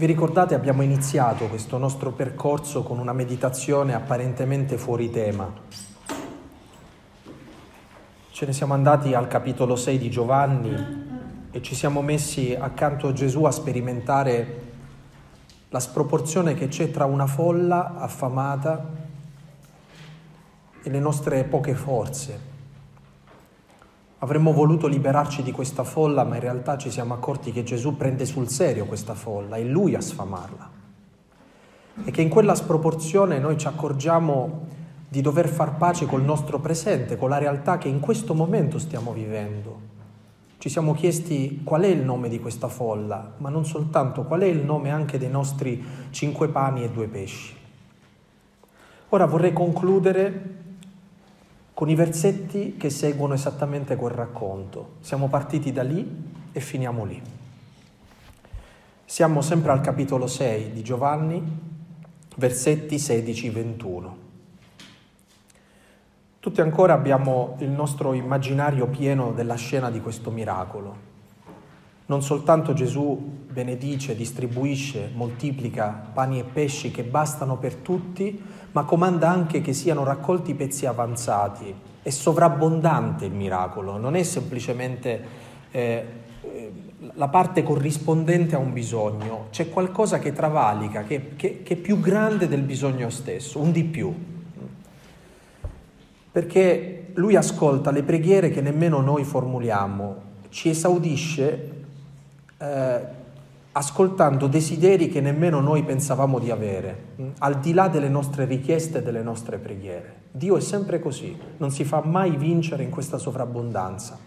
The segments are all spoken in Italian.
Vi ricordate abbiamo iniziato questo nostro percorso con una meditazione apparentemente fuori tema. Ce ne siamo andati al capitolo 6 di Giovanni e ci siamo messi accanto a Gesù a sperimentare la sproporzione che c'è tra una folla affamata e le nostre poche forze. Avremmo voluto liberarci di questa folla, ma in realtà ci siamo accorti che Gesù prende sul serio questa folla, è Lui a sfamarla. E che in quella sproporzione noi ci accorgiamo di dover far pace col nostro presente, con la realtà che in questo momento stiamo vivendo. Ci siamo chiesti qual è il nome di questa folla, ma non soltanto, qual è il nome anche dei nostri cinque pani e due pesci. Ora vorrei concludere con i versetti che seguono esattamente quel racconto. Siamo partiti da lì e finiamo lì. Siamo sempre al capitolo 6 di Giovanni, versetti 16-21. Tutti ancora abbiamo il nostro immaginario pieno della scena di questo miracolo. Non soltanto Gesù benedice, distribuisce, moltiplica pani e pesci che bastano per tutti, ma comanda anche che siano raccolti pezzi avanzati. È sovrabbondante il miracolo, non è semplicemente eh, la parte corrispondente a un bisogno, c'è qualcosa che travalica, che, che, che è più grande del bisogno stesso, un di più. Perché lui ascolta le preghiere che nemmeno noi formuliamo, ci esaudisce eh, ascoltando desideri che nemmeno noi pensavamo di avere, mm, al di là delle nostre richieste e delle nostre preghiere. Dio è sempre così, non si fa mai vincere in questa sovrabbondanza.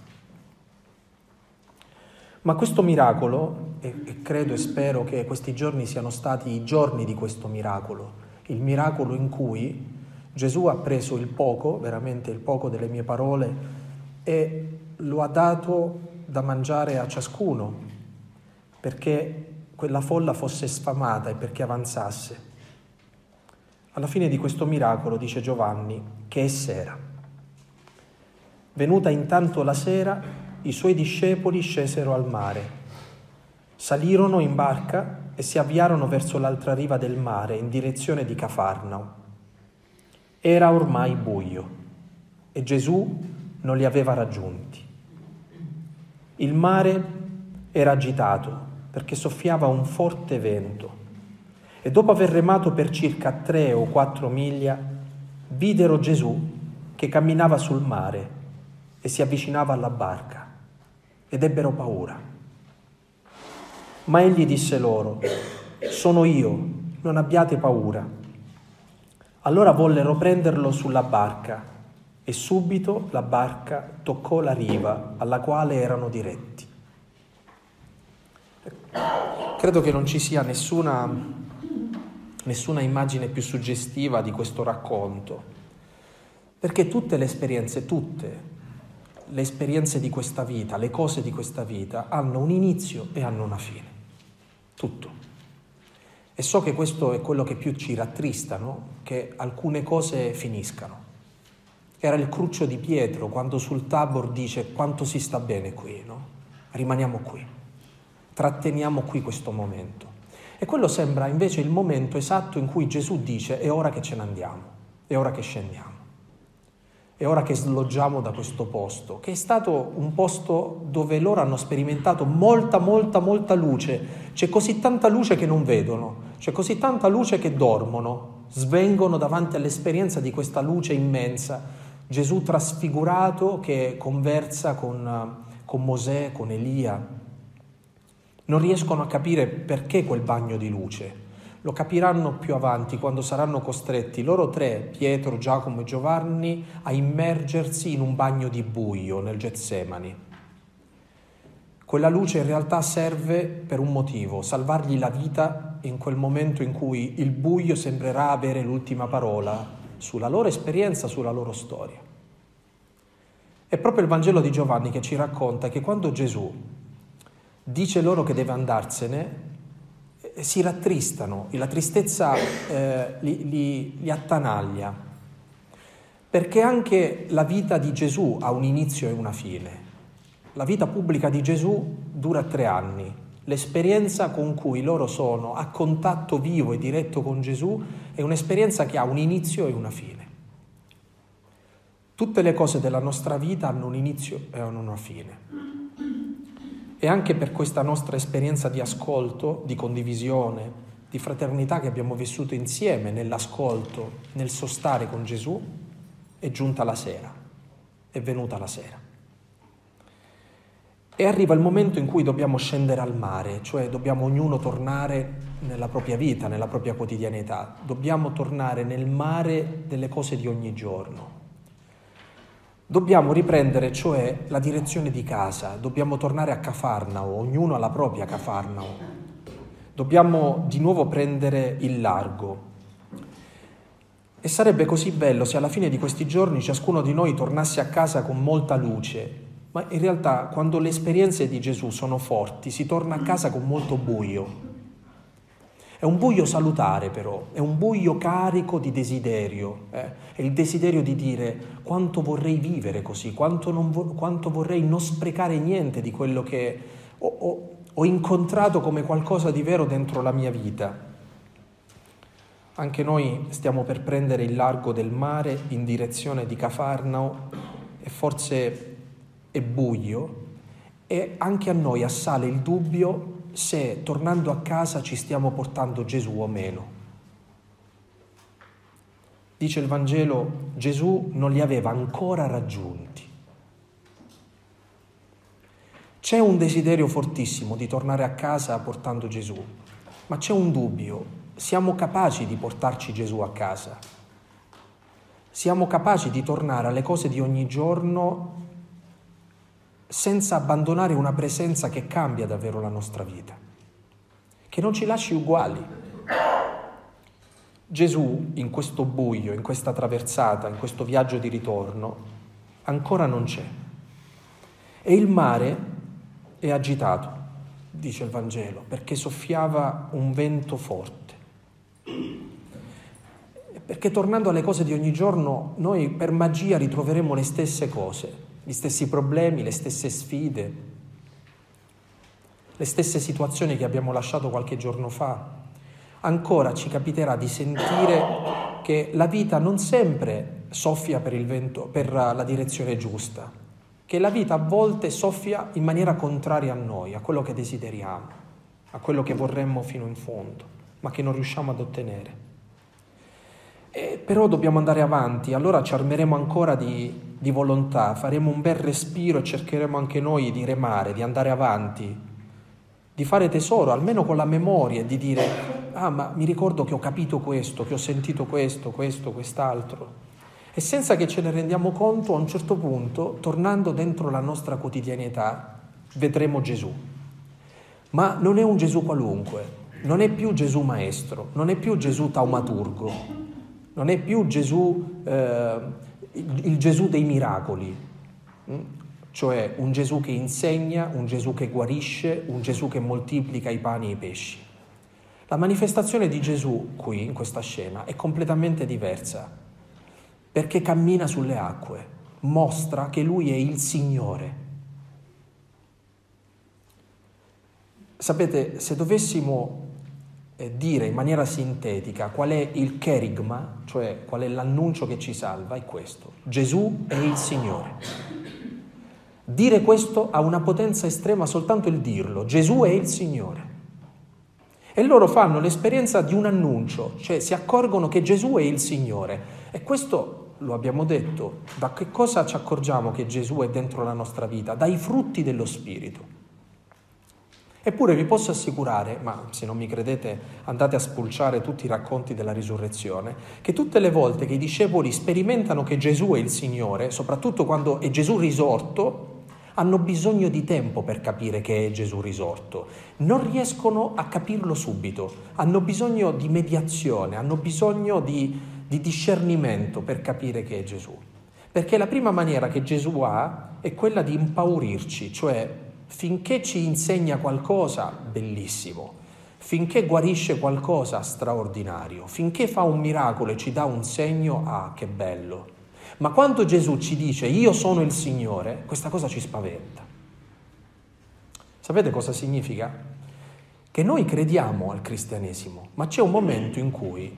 Ma questo miracolo, e, e credo e spero che questi giorni siano stati i giorni di questo miracolo, il miracolo in cui Gesù ha preso il poco, veramente il poco delle mie parole, e lo ha dato da mangiare a ciascuno, perché quella folla fosse sfamata e perché avanzasse. Alla fine di questo miracolo dice Giovanni che è sera. Venuta intanto la sera, i suoi discepoli scesero al mare, salirono in barca e si avviarono verso l'altra riva del mare in direzione di Cafarnao. Era ormai buio e Gesù non li aveva raggiunti. Il mare era agitato perché soffiava un forte vento. E dopo aver remato per circa tre o quattro miglia, videro Gesù che camminava sul mare e si avvicinava alla barca ed ebbero paura. Ma egli disse loro, sono io, non abbiate paura. Allora vollero prenderlo sulla barca e subito la barca toccò la riva alla quale erano diretti. Credo che non ci sia nessuna, nessuna immagine più suggestiva di questo racconto, perché tutte le esperienze, tutte le esperienze di questa vita, le cose di questa vita hanno un inizio e hanno una fine, tutto. E so che questo è quello che più ci rattrista, no? che alcune cose finiscano. Era il cruccio di Pietro quando sul Tabor dice quanto si sta bene qui, no? rimaniamo qui tratteniamo qui questo momento. E quello sembra invece il momento esatto in cui Gesù dice è ora che ce ne andiamo, è ora che scendiamo, è ora che sloggiamo da questo posto, che è stato un posto dove loro hanno sperimentato molta, molta, molta luce. C'è così tanta luce che non vedono, c'è così tanta luce che dormono, svengono davanti all'esperienza di questa luce immensa. Gesù trasfigurato che conversa con, con Mosè, con Elia, non riescono a capire perché quel bagno di luce. Lo capiranno più avanti quando saranno costretti loro tre, Pietro, Giacomo e Giovanni, a immergersi in un bagno di buio nel Getsemani. Quella luce in realtà serve per un motivo, salvargli la vita in quel momento in cui il buio sembrerà avere l'ultima parola sulla loro esperienza, sulla loro storia. È proprio il Vangelo di Giovanni che ci racconta che quando Gesù dice loro che deve andarsene, eh, si rattristano e la tristezza eh, li, li, li attanaglia, perché anche la vita di Gesù ha un inizio e una fine. La vita pubblica di Gesù dura tre anni, L'esperienza con cui loro sono a contatto vivo e diretto con Gesù è un'esperienza che ha un inizio e una fine. Tutte le cose della nostra vita hanno un inizio e hanno una fine. E anche per questa nostra esperienza di ascolto, di condivisione, di fraternità che abbiamo vissuto insieme nell'ascolto, nel sostare con Gesù, è giunta la sera, è venuta la sera. E arriva il momento in cui dobbiamo scendere al mare, cioè dobbiamo ognuno tornare nella propria vita, nella propria quotidianità, dobbiamo tornare nel mare delle cose di ogni giorno. Dobbiamo riprendere cioè la direzione di casa, dobbiamo tornare a Cafarnao, ognuno alla propria Cafarnao. Dobbiamo di nuovo prendere il largo. E sarebbe così bello se alla fine di questi giorni ciascuno di noi tornasse a casa con molta luce, ma in realtà quando le esperienze di Gesù sono forti si torna a casa con molto buio. È un buio salutare però, è un buio carico di desiderio, eh? è il desiderio di dire quanto vorrei vivere così, quanto, vo- quanto vorrei non sprecare niente di quello che ho, ho, ho incontrato come qualcosa di vero dentro la mia vita. Anche noi stiamo per prendere il largo del mare in direzione di Cafarnao e forse è buio e anche a noi assale il dubbio se tornando a casa ci stiamo portando Gesù o meno. Dice il Vangelo, Gesù non li aveva ancora raggiunti. C'è un desiderio fortissimo di tornare a casa portando Gesù, ma c'è un dubbio, siamo capaci di portarci Gesù a casa? Siamo capaci di tornare alle cose di ogni giorno senza abbandonare una presenza che cambia davvero la nostra vita, che non ci lasci uguali. Gesù in questo buio, in questa traversata, in questo viaggio di ritorno, ancora non c'è. E il mare è agitato, dice il Vangelo, perché soffiava un vento forte. Perché tornando alle cose di ogni giorno, noi per magia ritroveremo le stesse cose, gli stessi problemi, le stesse sfide, le stesse situazioni che abbiamo lasciato qualche giorno fa. Ancora ci capiterà di sentire che la vita non sempre soffia per, vento, per la direzione giusta, che la vita a volte soffia in maniera contraria a noi, a quello che desideriamo, a quello che vorremmo fino in fondo, ma che non riusciamo ad ottenere. E però dobbiamo andare avanti, allora ci armeremo ancora di di volontà, faremo un bel respiro e cercheremo anche noi di remare, di andare avanti, di fare tesoro, almeno con la memoria, e di dire, ah ma mi ricordo che ho capito questo, che ho sentito questo, questo, quest'altro. E senza che ce ne rendiamo conto, a un certo punto, tornando dentro la nostra quotidianità, vedremo Gesù. Ma non è un Gesù qualunque, non è più Gesù maestro, non è più Gesù taumaturgo, non è più Gesù... Eh, il Gesù dei miracoli, mm? cioè un Gesù che insegna, un Gesù che guarisce, un Gesù che moltiplica i pani e i pesci. La manifestazione di Gesù qui, in questa scena, è completamente diversa, perché cammina sulle acque, mostra che lui è il Signore. Sapete, se dovessimo eh, dire in maniera sintetica qual è il cherigma, cioè qual è l'annuncio che ci salva, è questo. Gesù è il Signore. Dire questo ha una potenza estrema soltanto il dirlo. Gesù è il Signore. E loro fanno l'esperienza di un annuncio, cioè si accorgono che Gesù è il Signore. E questo lo abbiamo detto, da che cosa ci accorgiamo che Gesù è dentro la nostra vita? Dai frutti dello Spirito. Eppure vi posso assicurare, ma se non mi credete andate a spulciare tutti i racconti della risurrezione, che tutte le volte che i discepoli sperimentano che Gesù è il Signore, soprattutto quando è Gesù risorto, hanno bisogno di tempo per capire che è Gesù risorto. Non riescono a capirlo subito, hanno bisogno di mediazione, hanno bisogno di, di discernimento per capire che è Gesù. Perché la prima maniera che Gesù ha è quella di impaurirci, cioè finché ci insegna qualcosa, bellissimo, finché guarisce qualcosa, straordinario, finché fa un miracolo e ci dà un segno, ah, che bello. Ma quando Gesù ci dice io sono il Signore, questa cosa ci spaventa. Sapete cosa significa? che noi crediamo al cristianesimo, ma c'è un momento in cui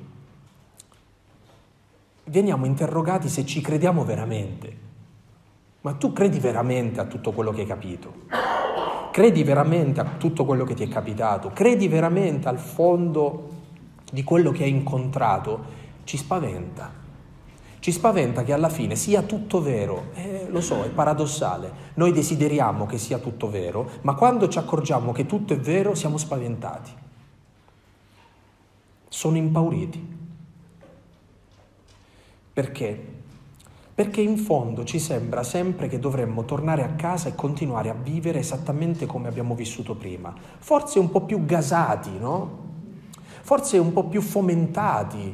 veniamo interrogati se ci crediamo veramente. Ma tu credi veramente a tutto quello che hai capito? Credi veramente a tutto quello che ti è capitato? Credi veramente al fondo di quello che hai incontrato? Ci spaventa. Ci spaventa che alla fine sia tutto vero. Eh, lo so, è paradossale. Noi desideriamo che sia tutto vero, ma quando ci accorgiamo che tutto è vero siamo spaventati. Sono impauriti. Perché? Perché in fondo ci sembra sempre che dovremmo tornare a casa e continuare a vivere esattamente come abbiamo vissuto prima. Forse un po' più gasati, no? Forse un po' più fomentati,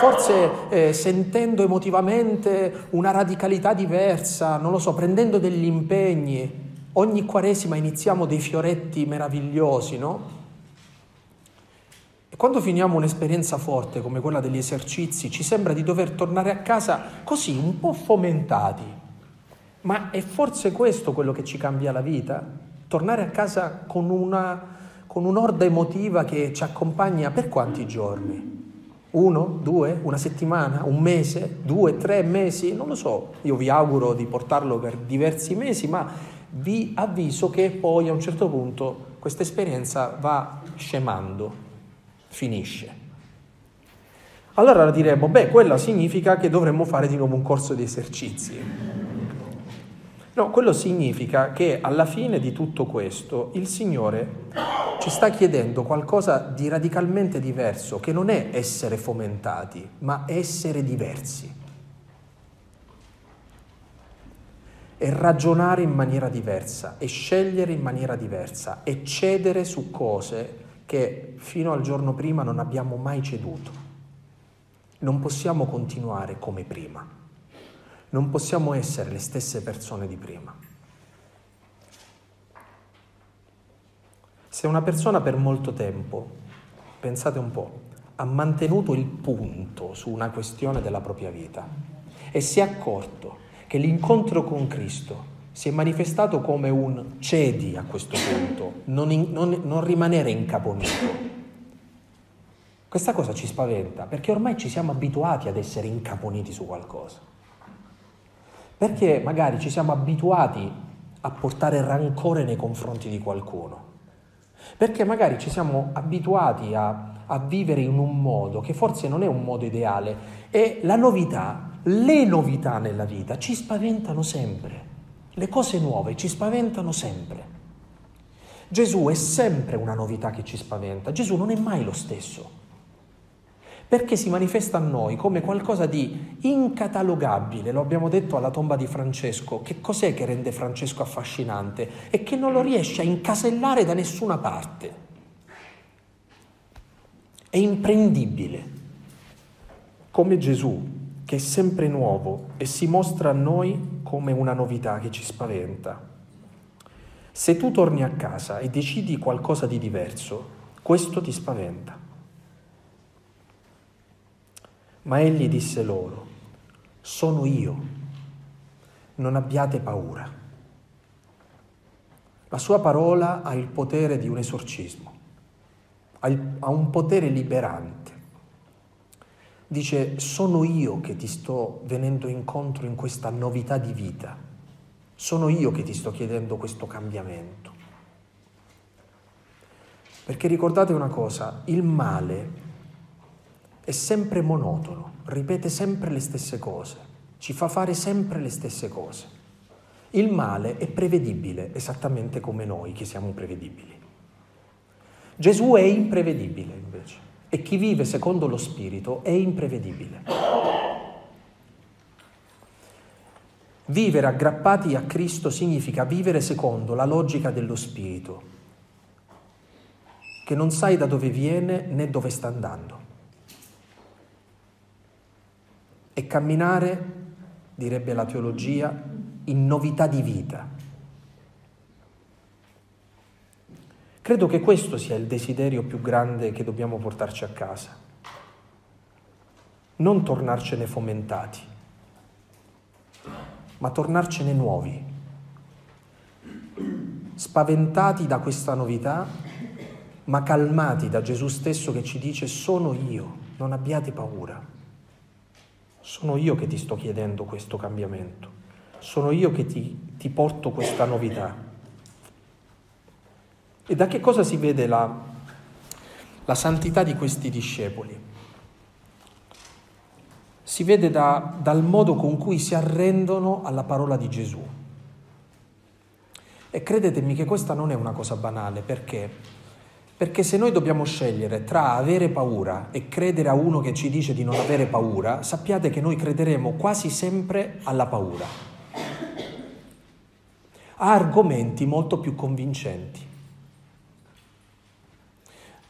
forse eh, sentendo emotivamente una radicalità diversa, non lo so, prendendo degli impegni. Ogni quaresima iniziamo dei fioretti meravigliosi, no? Quando finiamo un'esperienza forte come quella degli esercizi, ci sembra di dover tornare a casa così, un po' fomentati. Ma è forse questo quello che ci cambia la vita? Tornare a casa con, una, con un'orda emotiva che ci accompagna per quanti giorni? Uno, due, una settimana, un mese, due, tre mesi? Non lo so, io vi auguro di portarlo per diversi mesi, ma vi avviso che poi a un certo punto questa esperienza va scemando, finisce. Allora diremmo, beh, quello significa che dovremmo fare di nuovo un corso di esercizi. No, quello significa che alla fine di tutto questo il Signore ci sta chiedendo qualcosa di radicalmente diverso, che non è essere fomentati, ma essere diversi. E ragionare in maniera diversa, e scegliere in maniera diversa, e cedere su cose che fino al giorno prima non abbiamo mai ceduto. Non possiamo continuare come prima. Non possiamo essere le stesse persone di prima. Se una persona per molto tempo, pensate un po', ha mantenuto il punto su una questione della propria vita e si è accorto che l'incontro con Cristo si è manifestato come un cedi a questo punto, non, in, non, non rimanere incaponito. Questa cosa ci spaventa perché ormai ci siamo abituati ad essere incaponiti su qualcosa. Perché magari ci siamo abituati a portare rancore nei confronti di qualcuno. Perché magari ci siamo abituati a, a vivere in un modo che forse non è un modo ideale e la novità, le novità nella vita ci spaventano sempre. Le cose nuove ci spaventano sempre. Gesù è sempre una novità che ci spaventa. Gesù non è mai lo stesso. Perché si manifesta a noi come qualcosa di incatalogabile, lo abbiamo detto alla tomba di Francesco, che cos'è che rende Francesco affascinante e che non lo riesce a incasellare da nessuna parte. È imprendibile, come Gesù, che è sempre nuovo e si mostra a noi come una novità che ci spaventa. Se tu torni a casa e decidi qualcosa di diverso, questo ti spaventa. Ma egli disse loro, sono io, non abbiate paura. La sua parola ha il potere di un esorcismo, ha un potere liberante dice sono io che ti sto venendo incontro in questa novità di vita, sono io che ti sto chiedendo questo cambiamento. Perché ricordate una cosa, il male è sempre monotono, ripete sempre le stesse cose, ci fa fare sempre le stesse cose. Il male è prevedibile, esattamente come noi che siamo prevedibili. Gesù è imprevedibile invece e chi vive secondo lo Spirito è imprevedibile. Vivere aggrappati a Cristo significa vivere secondo la logica dello Spirito, che non sai da dove viene né dove sta andando. E camminare, direbbe la teologia, in novità di vita Credo che questo sia il desiderio più grande che dobbiamo portarci a casa. Non tornarcene fomentati, ma tornarcene nuovi, spaventati da questa novità, ma calmati da Gesù stesso che ci dice sono io, non abbiate paura. Sono io che ti sto chiedendo questo cambiamento, sono io che ti, ti porto questa novità. E da che cosa si vede la, la santità di questi discepoli? Si vede da, dal modo con cui si arrendono alla parola di Gesù. E credetemi che questa non è una cosa banale, perché? Perché se noi dobbiamo scegliere tra avere paura e credere a uno che ci dice di non avere paura, sappiate che noi crederemo quasi sempre alla paura. Ha argomenti molto più convincenti.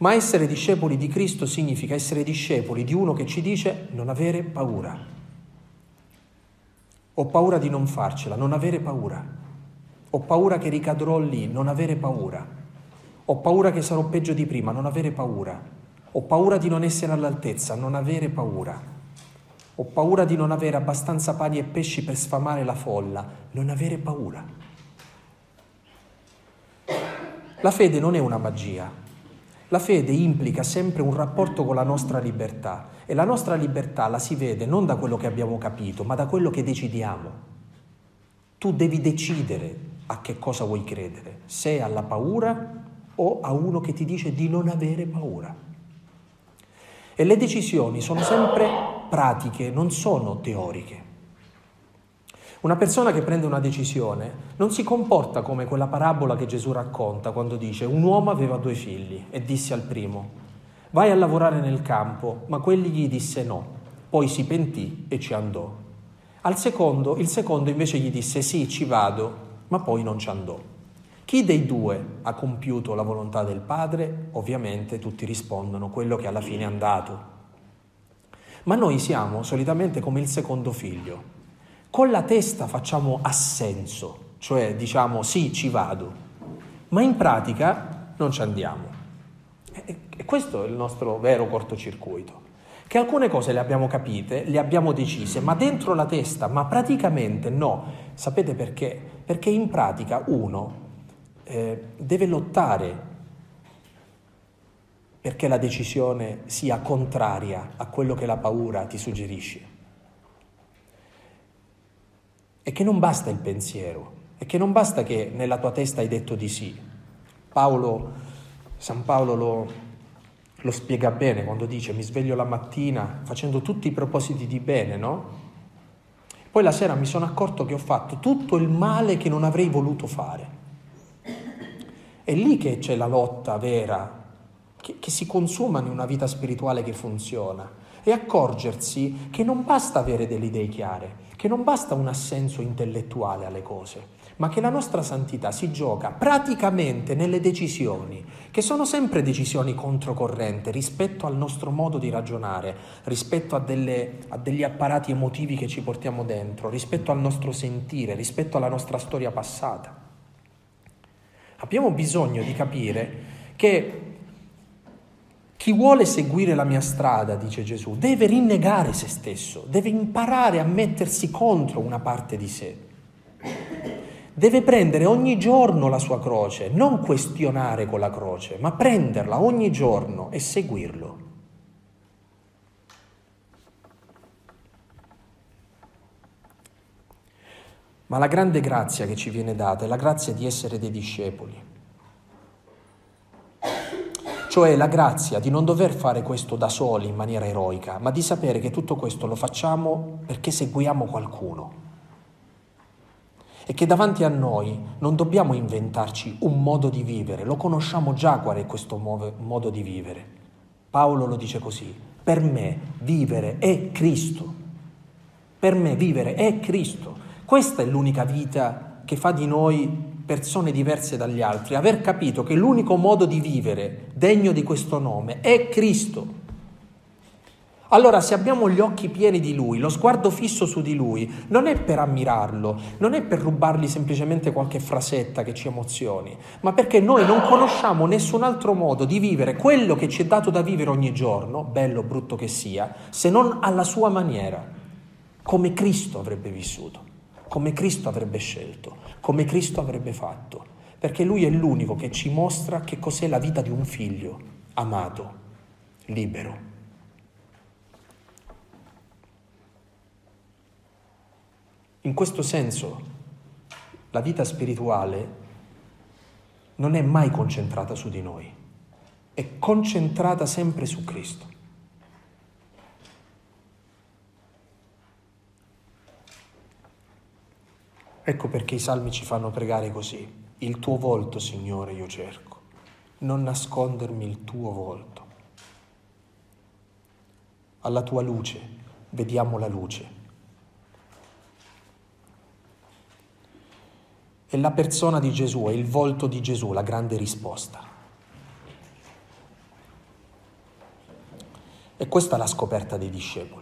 Ma essere discepoli di Cristo significa essere discepoli di uno che ci dice non avere paura. Ho paura di non farcela, non avere paura. Ho paura che ricadrò lì, non avere paura. Ho paura che sarò peggio di prima, non avere paura. Ho paura di non essere all'altezza, non avere paura. Ho paura di non avere abbastanza pani e pesci per sfamare la folla, non avere paura. La fede non è una magia. La fede implica sempre un rapporto con la nostra libertà e la nostra libertà la si vede non da quello che abbiamo capito, ma da quello che decidiamo. Tu devi decidere a che cosa vuoi credere, se alla paura o a uno che ti dice di non avere paura. E le decisioni sono sempre pratiche, non sono teoriche. Una persona che prende una decisione non si comporta come quella parabola che Gesù racconta quando dice un uomo aveva due figli e disse al primo vai a lavorare nel campo, ma quelli gli disse no, poi si pentì e ci andò. Al secondo, il secondo invece gli disse sì, ci vado, ma poi non ci andò. Chi dei due ha compiuto la volontà del Padre? Ovviamente tutti rispondono quello che alla fine è andato. Ma noi siamo solitamente come il secondo figlio. Con la testa facciamo assenso, cioè diciamo sì, ci vado, ma in pratica non ci andiamo. E questo è il nostro vero cortocircuito che alcune cose le abbiamo capite, le abbiamo decise, ma dentro la testa, ma praticamente no. Sapete perché? Perché in pratica uno eh, deve lottare perché la decisione sia contraria a quello che la paura ti suggerisce. E che non basta il pensiero, e che non basta che nella tua testa hai detto di sì. Paolo, San Paolo lo, lo spiega bene quando dice mi sveglio la mattina facendo tutti i propositi di bene, no? Poi la sera mi sono accorto che ho fatto tutto il male che non avrei voluto fare. È lì che c'è la lotta vera, che, che si consuma in una vita spirituale che funziona. E accorgersi che non basta avere delle idee chiare, che non basta un assenso intellettuale alle cose, ma che la nostra santità si gioca praticamente nelle decisioni, che sono sempre decisioni controcorrente rispetto al nostro modo di ragionare, rispetto a, delle, a degli apparati emotivi che ci portiamo dentro, rispetto al nostro sentire, rispetto alla nostra storia passata. Abbiamo bisogno di capire che chi vuole seguire la mia strada, dice Gesù, deve rinnegare se stesso, deve imparare a mettersi contro una parte di sé. Deve prendere ogni giorno la sua croce, non questionare con la croce, ma prenderla ogni giorno e seguirlo. Ma la grande grazia che ci viene data è la grazia di essere dei discepoli. Cioè la grazia di non dover fare questo da soli in maniera eroica, ma di sapere che tutto questo lo facciamo perché seguiamo qualcuno e che davanti a noi non dobbiamo inventarci un modo di vivere, lo conosciamo già qual è questo modo di vivere. Paolo lo dice così, per me vivere è Cristo, per me vivere è Cristo. Questa è l'unica vita che fa di noi persone diverse dagli altri, aver capito che l'unico modo di vivere degno di questo nome è Cristo. Allora, se abbiamo gli occhi pieni di Lui, lo sguardo fisso su di Lui, non è per ammirarlo, non è per rubargli semplicemente qualche frasetta che ci emozioni, ma perché noi non conosciamo nessun altro modo di vivere quello che ci è dato da vivere ogni giorno, bello o brutto che sia, se non alla sua maniera, come Cristo avrebbe vissuto, come Cristo avrebbe scelto, come Cristo avrebbe fatto. perché lui è l'unico che ci mostra che cos'è la vita di un figlio amato, libero. In questo senso, la vita spirituale non è mai concentrata su di noi, è concentrata sempre su Cristo. Ecco perché i salmi ci fanno pregare così. Il tuo volto, Signore, io cerco, non nascondermi il tuo volto. Alla tua luce vediamo la luce. È la persona di Gesù, è il volto di Gesù, la grande risposta. E questa è la scoperta dei discepoli.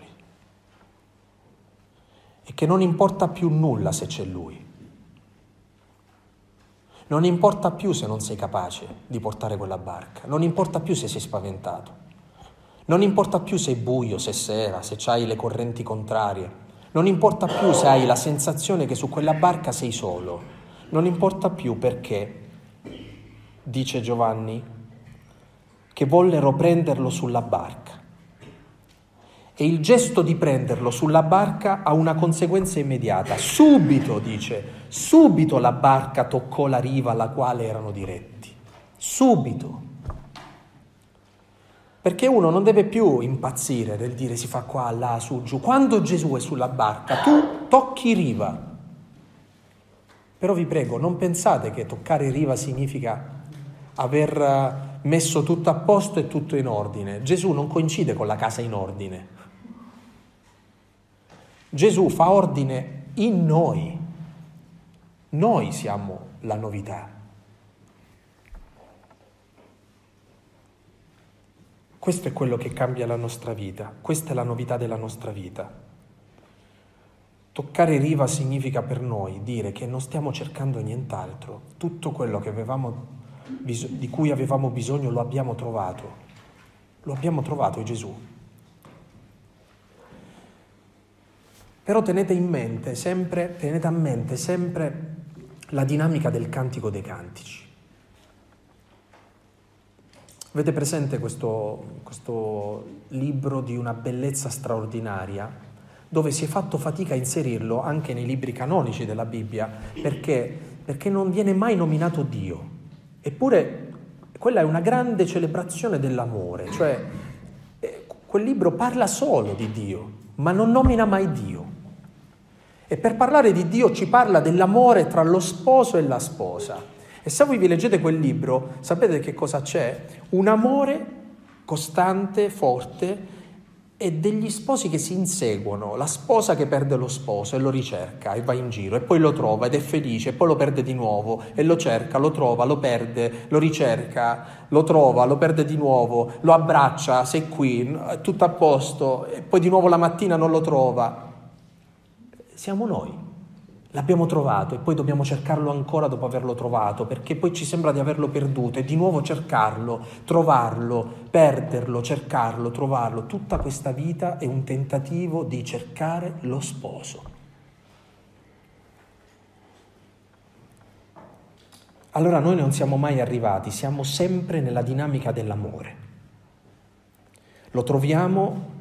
E che non importa più nulla se c'è Lui. Non importa più se non sei capace di portare quella barca, non importa più se sei spaventato, non importa più se è buio, se è sera, se hai le correnti contrarie, non importa più se hai la sensazione che su quella barca sei solo, non importa più perché, dice Giovanni, che vollero prenderlo sulla barca. E il gesto di prenderlo sulla barca ha una conseguenza immediata. Subito, dice, subito la barca toccò la riva alla quale erano diretti. Subito. Perché uno non deve più impazzire del dire si fa qua, là, su, giù. Quando Gesù è sulla barca, tu tocchi riva. Però vi prego, non pensate che toccare riva significa aver eh, messo tutto a posto e tutto in ordine. Gesù non coincide con la casa in ordine. Gesù fa ordine in noi. Noi siamo la novità. Questo è quello che cambia la nostra vita, questa è la novità della nostra vita. Toccare riva significa per noi dire che non stiamo cercando nient'altro, tutto quello avevamo, di cui avevamo bisogno lo abbiamo trovato, lo abbiamo trovato Gesù. Però tenete mente sempre, tenete a mente sempre la dinamica del cantico dei cantici. Avete presente questo, questo, libro di una bellezza straordinaria, dove si è fatto fatica a inserirlo anche nei libri canonici della Bibbia, perché, perché non viene mai nominato Dio. Eppure quella è una grande celebrazione dell'amore, cioè eh, quel libro parla solo di Dio, ma non nomina mai Dio. E per parlare di Dio ci parla dell'amore tra lo sposo e la sposa. E se voi vi leggete quel libro, sapete che cosa c'è? Un amore costante, forte, e degli sposi che si inseguono, la sposa che perde lo sposo e lo ricerca e va in giro e poi lo trova ed è felice e poi lo perde di nuovo e lo cerca, lo trova, lo perde, lo ricerca, lo trova, lo perde di nuovo, lo abbraccia, sei qui, tutto a posto e poi di nuovo la mattina non lo trova siamo noi. L'abbiamo trovato e poi dobbiamo cercarlo ancora dopo averlo trovato, perché poi ci sembra di averlo perduto e di nuovo cercarlo, trovarlo, perderlo, cercarlo, trovarlo. Tutta questa vita è un tentativo di cercare lo sposo. Allora noi non siamo mai arrivati, siamo sempre nella dinamica dell'amore. Lo troviamo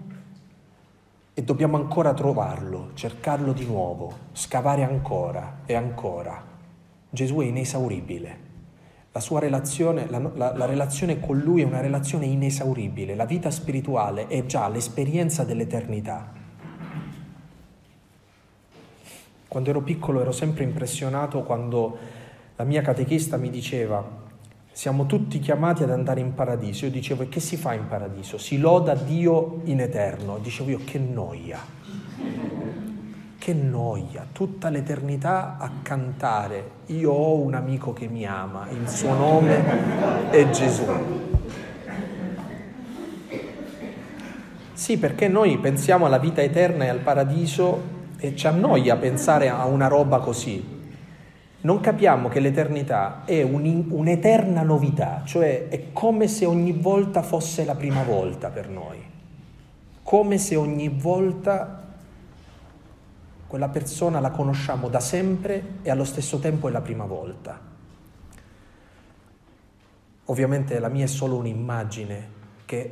e dobbiamo ancora trovarlo, cercarlo di nuovo, scavare ancora e ancora. Gesù è inesauribile. La sua relazione, la, la, la relazione con Lui è una relazione inesauribile. La vita spirituale è già l'esperienza dell'eternità. Quando ero piccolo ero sempre impressionato quando la mia catechista mi diceva siamo tutti chiamati ad andare in paradiso. Io dicevo, e che si fa in paradiso? Si loda Dio in eterno. Dicevo io, che noia. Che noia, tutta l'eternità a cantare. Io ho un amico che mi ama, il suo nome è Gesù. Sì, perché noi pensiamo alla vita eterna e al paradiso e ci annoia pensare a una roba così non capiamo che l'eternità è un, un'eterna novità, cioè è come se ogni volta fosse la prima volta per noi, come se ogni volta quella persona la conosciamo da sempre e allo stesso tempo è la prima volta. Ovviamente la mia è solo un'immagine che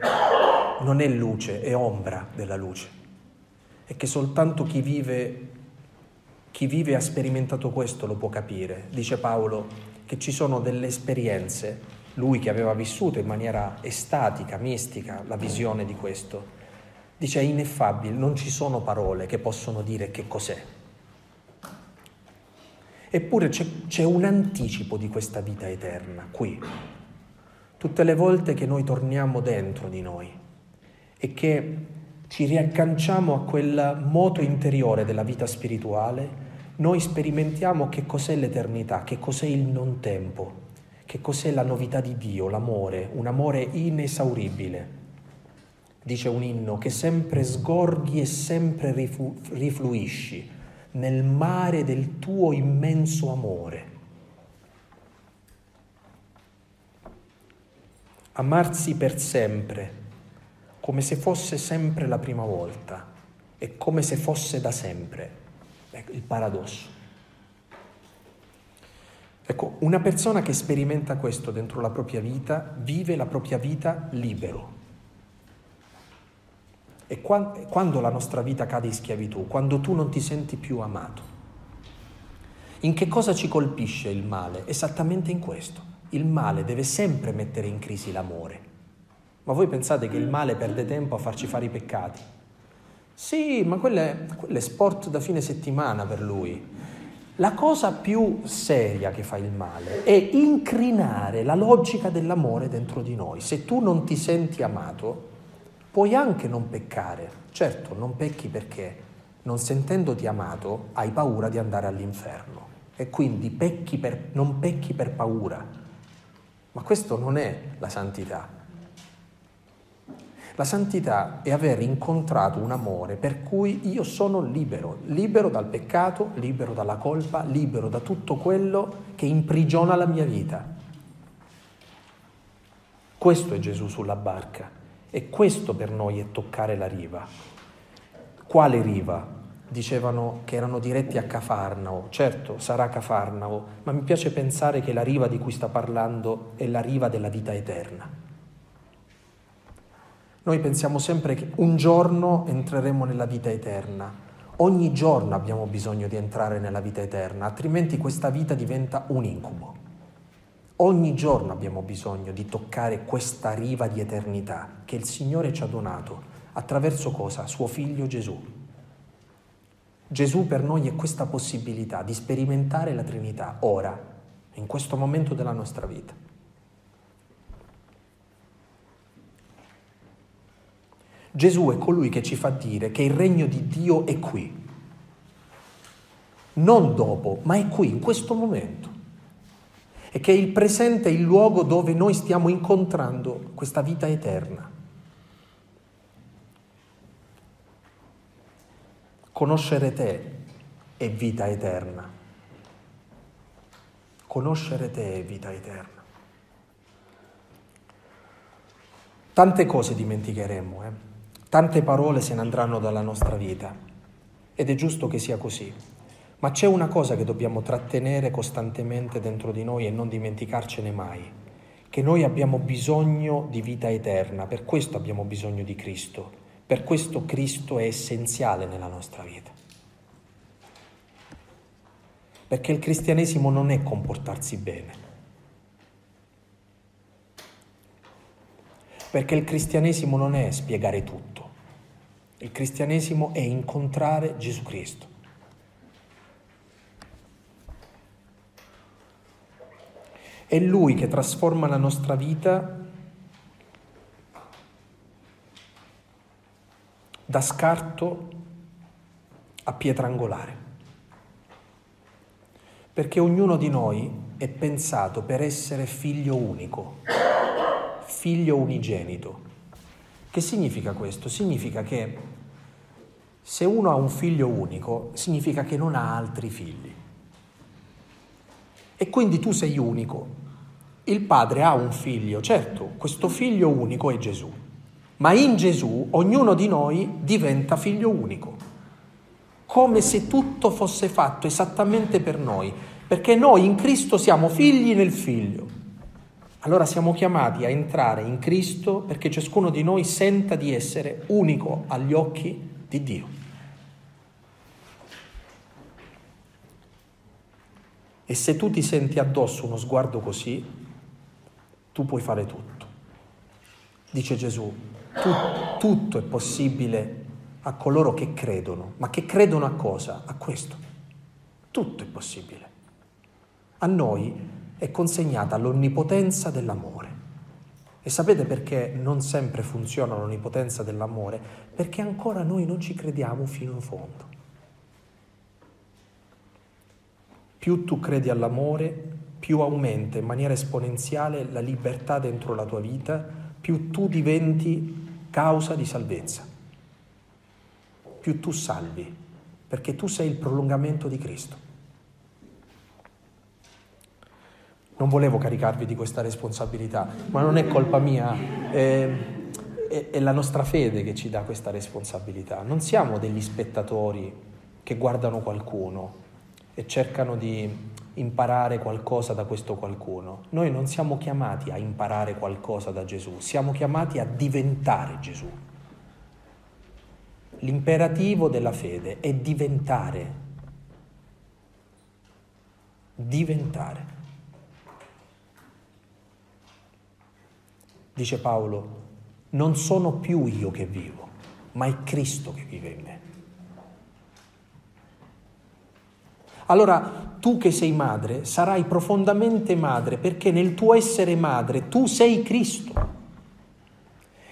non è luce, è ombra della luce. E che soltanto chi vive, chi vive e ha sperimentato questo lo può capire. Dice Paolo che ci sono delle esperienze, lui che aveva vissuto in maniera estatica, mistica, la visione di questo. Dice è ineffabile, non ci sono parole che possono dire che cos'è. Eppure c'è, c'è un anticipo di questa vita eterna qui, tutte le volte che noi torniamo dentro di noi e che ci riagganciamo a quel moto interiore della vita spirituale, noi sperimentiamo che cos'è l'eternità, che cos'è il non tempo, che cos'è la novità di Dio, l'amore, un amore inesauribile. Dice un inno che sempre sgorghi e sempre rifluisci nel mare del tuo immenso amore. amarsi per sempre, come se fosse sempre la prima volta e come se fosse da sempre. Ecco il paradosso. Ecco, una persona che sperimenta questo dentro la propria vita vive la propria vita libero. E quando la nostra vita cade in schiavitù? Quando tu non ti senti più amato. In che cosa ci colpisce il male? Esattamente in questo il male deve sempre mettere in crisi l'amore. Ma voi pensate che il male perde tempo a farci fare i peccati? Sì, ma quello è, quello è sport da fine settimana per lui. La cosa più seria che fa il male è incrinare la logica dell'amore dentro di noi. Se tu non ti senti amato, puoi anche non peccare. Certo, non pecchi perché non sentendoti amato hai paura di andare all'inferno e quindi pecchi per, non pecchi per paura, ma questo non è la santità. La santità è aver incontrato un amore per cui io sono libero, libero dal peccato, libero dalla colpa, libero da tutto quello che imprigiona la mia vita. Questo è Gesù sulla barca e questo per noi è toccare la riva. Quale riva? dicevano che erano diretti a Cafarnao. Certo, sarà Cafarnao, ma mi piace pensare che la riva di cui sta parlando è la riva della vita eterna. Noi pensiamo sempre che un giorno entreremo nella vita eterna. Ogni giorno abbiamo bisogno di entrare nella vita eterna, altrimenti questa vita diventa un incubo. Ogni giorno abbiamo bisogno di toccare questa riva di eternità che il Signore ci ha donato attraverso cosa? Suo figlio Gesù. Gesù per noi è questa possibilità di sperimentare la Trinità ora, in questo momento della nostra vita. Gesù è colui che ci fa dire che il regno di Dio è qui, non dopo, ma è qui, in questo momento. E che il presente è il luogo dove noi stiamo incontrando questa vita eterna. Conoscere te è vita eterna. Conoscere te è vita eterna. Tante cose dimenticheremo, eh? Tante parole se ne andranno dalla nostra vita ed è giusto che sia così. Ma c'è una cosa che dobbiamo trattenere costantemente dentro di noi e non dimenticarcene mai, che noi abbiamo bisogno di vita eterna, per questo abbiamo bisogno di Cristo per questo Cristo è essenziale nella nostra vita. Perché il cristianesimo non è comportarsi bene. Perché il cristianesimo non è spiegare tutto. Il cristianesimo è incontrare Gesù Cristo. È Lui che trasforma la nostra vita da scarto a pietra angolare. Perché ognuno di noi è pensato per essere figlio unico, figlio unigenito. Che significa questo? Significa che se uno ha un figlio unico, significa che non ha altri figli. E quindi tu sei unico. Il padre ha un figlio, certo, questo figlio unico è Gesù. Ma in Gesù ognuno di noi diventa figlio unico, come se tutto fosse fatto esattamente per noi, perché noi in Cristo siamo figli nel figlio. Allora siamo chiamati a entrare in Cristo perché ciascuno di noi senta di essere unico agli occhi di Dio. E se tu ti senti addosso uno sguardo così, tu puoi fare tutto. Dice Gesù, tu, tutto è possibile a coloro che credono, ma che credono a cosa? A questo. Tutto è possibile. A noi è consegnata l'onnipotenza dell'amore. E sapete perché non sempre funziona l'onnipotenza dell'amore? Perché ancora noi non ci crediamo fino in fondo. Più tu credi all'amore, più aumenta in maniera esponenziale la libertà dentro la tua vita, più tu diventi causa di salvezza, più tu salvi, perché tu sei il prolungamento di Cristo. Non volevo caricarvi di questa responsabilità, ma non è colpa mia, è, è, è la nostra fede che ci dà questa responsabilità. Non siamo degli spettatori che guardano qualcuno e cercano di imparare qualcosa da questo qualcuno. Noi non siamo chiamati a imparare qualcosa da Gesù, siamo chiamati a diventare Gesù. L'imperativo della fede è diventare. Diventare. Dice Paolo, non sono più io che vivo, ma è Cristo che vive in me. Allora tu che sei madre sarai profondamente madre perché nel tuo essere madre tu sei Cristo.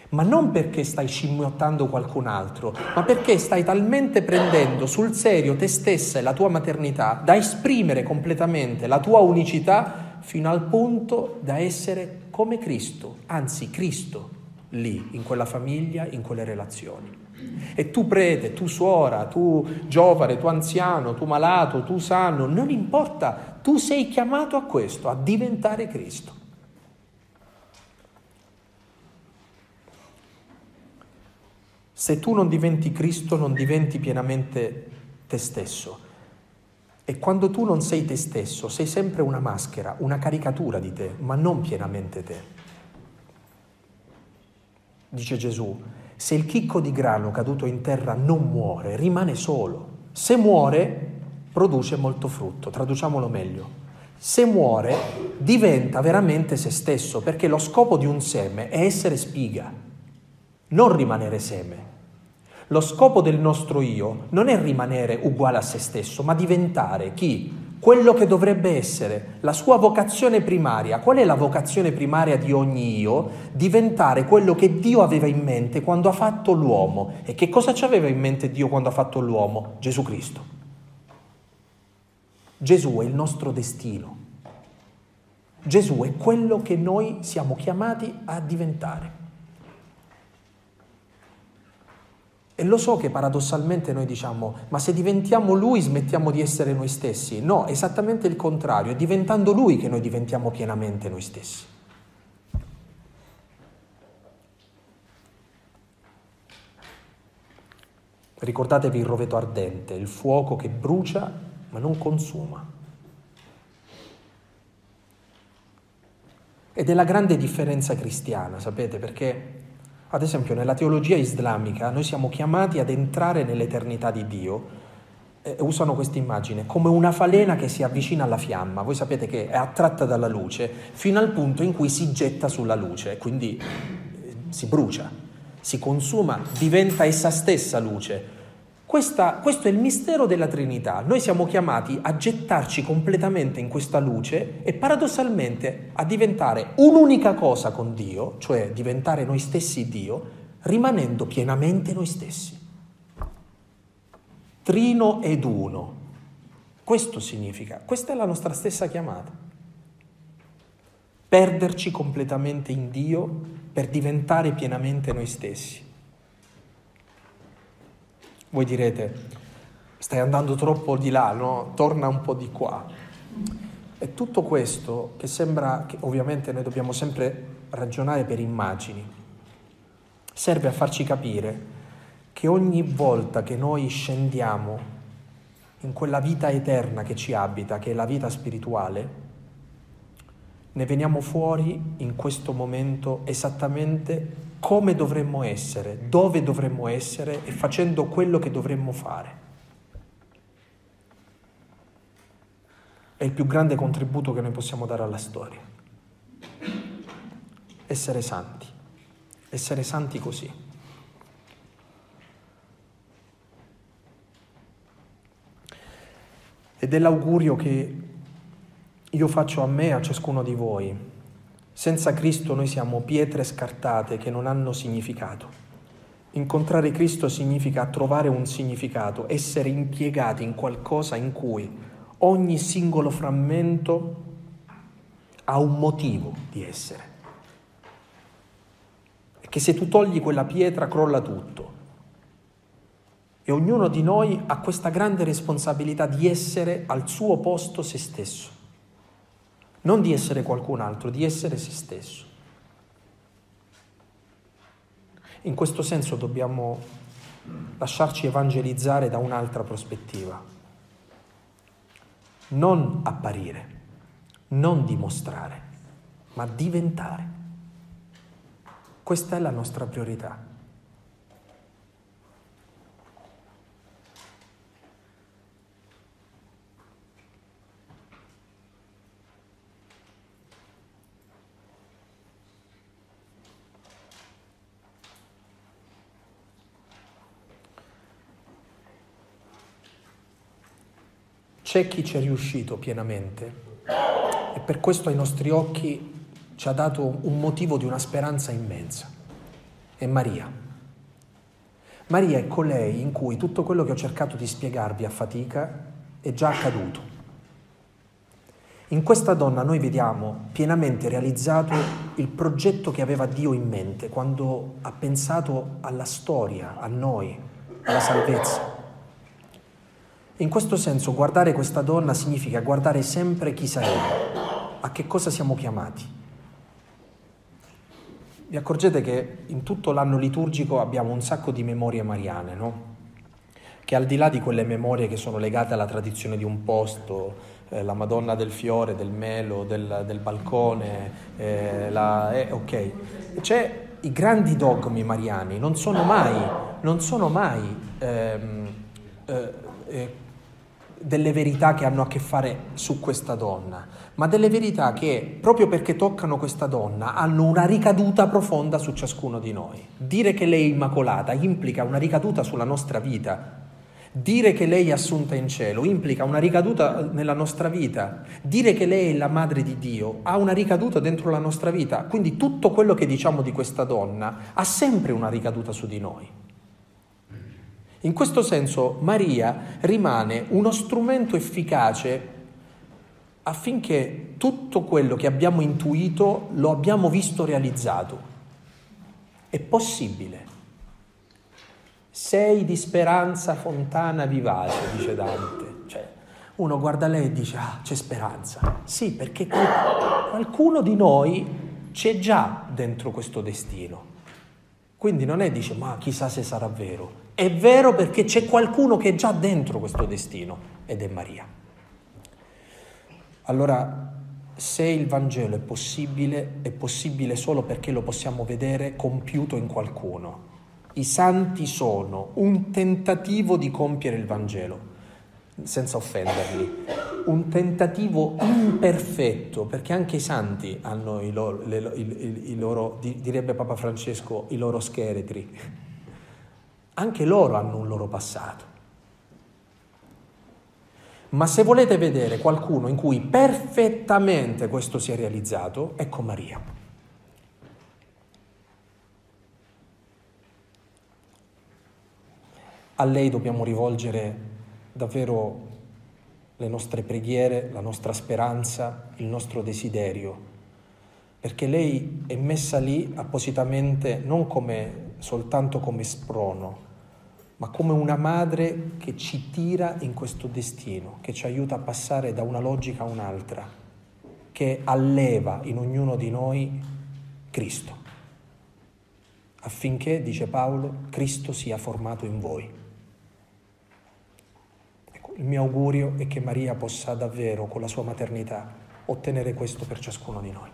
Ma non perché stai scimmiottando qualcun altro, ma perché stai talmente prendendo sul serio te stessa e la tua maternità da esprimere completamente la tua unicità fino al punto da essere come Cristo, anzi Cristo lì, in quella famiglia, in quelle relazioni. E tu prete, tu suora, tu giovane, tu anziano, tu malato, tu sano, non importa, tu sei chiamato a questo, a diventare Cristo. Se tu non diventi Cristo, non diventi pienamente te stesso. E quando tu non sei te stesso, sei sempre una maschera, una caricatura di te, ma non pienamente te. Dice Gesù, se il chicco di grano caduto in terra non muore, rimane solo. Se muore, produce molto frutto. Traduciamolo meglio. Se muore, diventa veramente se stesso, perché lo scopo di un seme è essere spiga, non rimanere seme. Lo scopo del nostro io non è rimanere uguale a se stesso, ma diventare chi? Quello che dovrebbe essere la sua vocazione primaria. Qual è la vocazione primaria di ogni io? Diventare quello che Dio aveva in mente quando ha fatto l'uomo. E che cosa ci aveva in mente Dio quando ha fatto l'uomo? Gesù Cristo. Gesù è il nostro destino. Gesù è quello che noi siamo chiamati a diventare. E lo so che paradossalmente noi diciamo, ma se diventiamo Lui smettiamo di essere noi stessi. No, esattamente il contrario, è diventando Lui che noi diventiamo pienamente noi stessi. Ricordatevi il roveto ardente, il fuoco che brucia ma non consuma. Ed è la grande differenza cristiana, sapete, perché ad esempio nella teologia islamica noi siamo chiamati ad entrare nell'eternità di Dio, eh, usano questa immagine, come una falena che si avvicina alla fiamma, voi sapete che è attratta dalla luce fino al punto in cui si getta sulla luce, quindi eh, si brucia, si consuma, diventa essa stessa luce. Questa, questo è il mistero della Trinità. Noi siamo chiamati a gettarci completamente in questa luce e paradossalmente a diventare un'unica cosa con Dio, cioè diventare noi stessi Dio, rimanendo pienamente noi stessi. Trino ed uno. Questo significa, questa è la nostra stessa chiamata. Perderci completamente in Dio per diventare pienamente noi stessi. Voi direte, stai andando troppo di là, no? Torna un po' di qua. E tutto questo che sembra che ovviamente noi dobbiamo sempre ragionare per immagini, serve a farci capire che ogni volta che noi scendiamo in quella vita eterna che ci abita, che è la vita spirituale, ne veniamo fuori in questo momento esattamente come dovremmo essere, dove dovremmo essere e facendo quello che dovremmo fare. È il più grande contributo che noi possiamo dare alla storia. Essere santi, essere santi così. Ed è l'augurio che io faccio a me e a ciascuno di voi. Senza Cristo noi siamo pietre scartate che non hanno significato. Incontrare Cristo significa trovare un significato, essere impiegati in qualcosa in cui ogni singolo frammento ha un motivo di essere. E che se tu togli quella pietra crolla tutto. E ognuno di noi ha questa grande responsabilità di essere al suo posto se stesso non di essere qualcun altro, di essere se stesso. In questo senso dobbiamo lasciarci evangelizzare da un'altra prospettiva. Non apparire, non dimostrare, ma diventare. Questa è la nostra priorità. C'è chi ci è riuscito pienamente e per questo ai nostri occhi ci ha dato un motivo di una speranza immensa. È Maria. Maria è colei in cui tutto quello che ho cercato di spiegarvi a fatica è già accaduto. In questa donna noi vediamo pienamente realizzato il progetto che aveva Dio in mente quando ha pensato alla storia, a noi, alla salvezza. In questo senso guardare questa donna significa guardare sempre chi saremo, a che cosa siamo chiamati. Vi accorgete che in tutto l'anno liturgico abbiamo un sacco di memorie mariane, no? Che al di là di quelle memorie che sono legate alla tradizione di un posto, eh, la Madonna del fiore, del melo, del, del balcone, eh, la, eh, ok, c'è i grandi dogmi mariani, non sono mai, non sono mai ehm, eh, eh delle verità che hanno a che fare su questa donna, ma delle verità che, proprio perché toccano questa donna, hanno una ricaduta profonda su ciascuno di noi. Dire che lei è immacolata implica una ricaduta sulla nostra vita. Dire che lei è assunta in cielo implica una ricaduta nella nostra vita. Dire che lei è la madre di Dio ha una ricaduta dentro la nostra vita. Quindi tutto quello che diciamo di questa donna ha sempre una ricaduta su di noi. In questo senso Maria rimane uno strumento efficace affinché tutto quello che abbiamo intuito lo abbiamo visto realizzato. È possibile. Sei di speranza fontana vivace, dice Dante. Cioè, uno guarda lei e dice, ah, c'è speranza. Sì, perché qualcuno di noi c'è già dentro questo destino. Quindi non è dice, ma chissà se sarà vero. È vero perché c'è qualcuno che è già dentro questo destino ed è Maria. Allora, se il Vangelo è possibile, è possibile solo perché lo possiamo vedere compiuto in qualcuno. I santi sono un tentativo di compiere il Vangelo, senza offenderli, un tentativo imperfetto, perché anche i santi hanno i loro, le, i, i loro direbbe Papa Francesco, i loro scheletri anche loro hanno un loro passato. Ma se volete vedere qualcuno in cui perfettamente questo si è realizzato, ecco Maria. A lei dobbiamo rivolgere davvero le nostre preghiere, la nostra speranza, il nostro desiderio, perché lei è messa lì appositamente non come, soltanto come sprono, ma come una madre che ci tira in questo destino, che ci aiuta a passare da una logica a un'altra, che alleva in ognuno di noi Cristo, affinché, dice Paolo, Cristo sia formato in voi. Ecco, il mio augurio è che Maria possa davvero, con la sua maternità, ottenere questo per ciascuno di noi.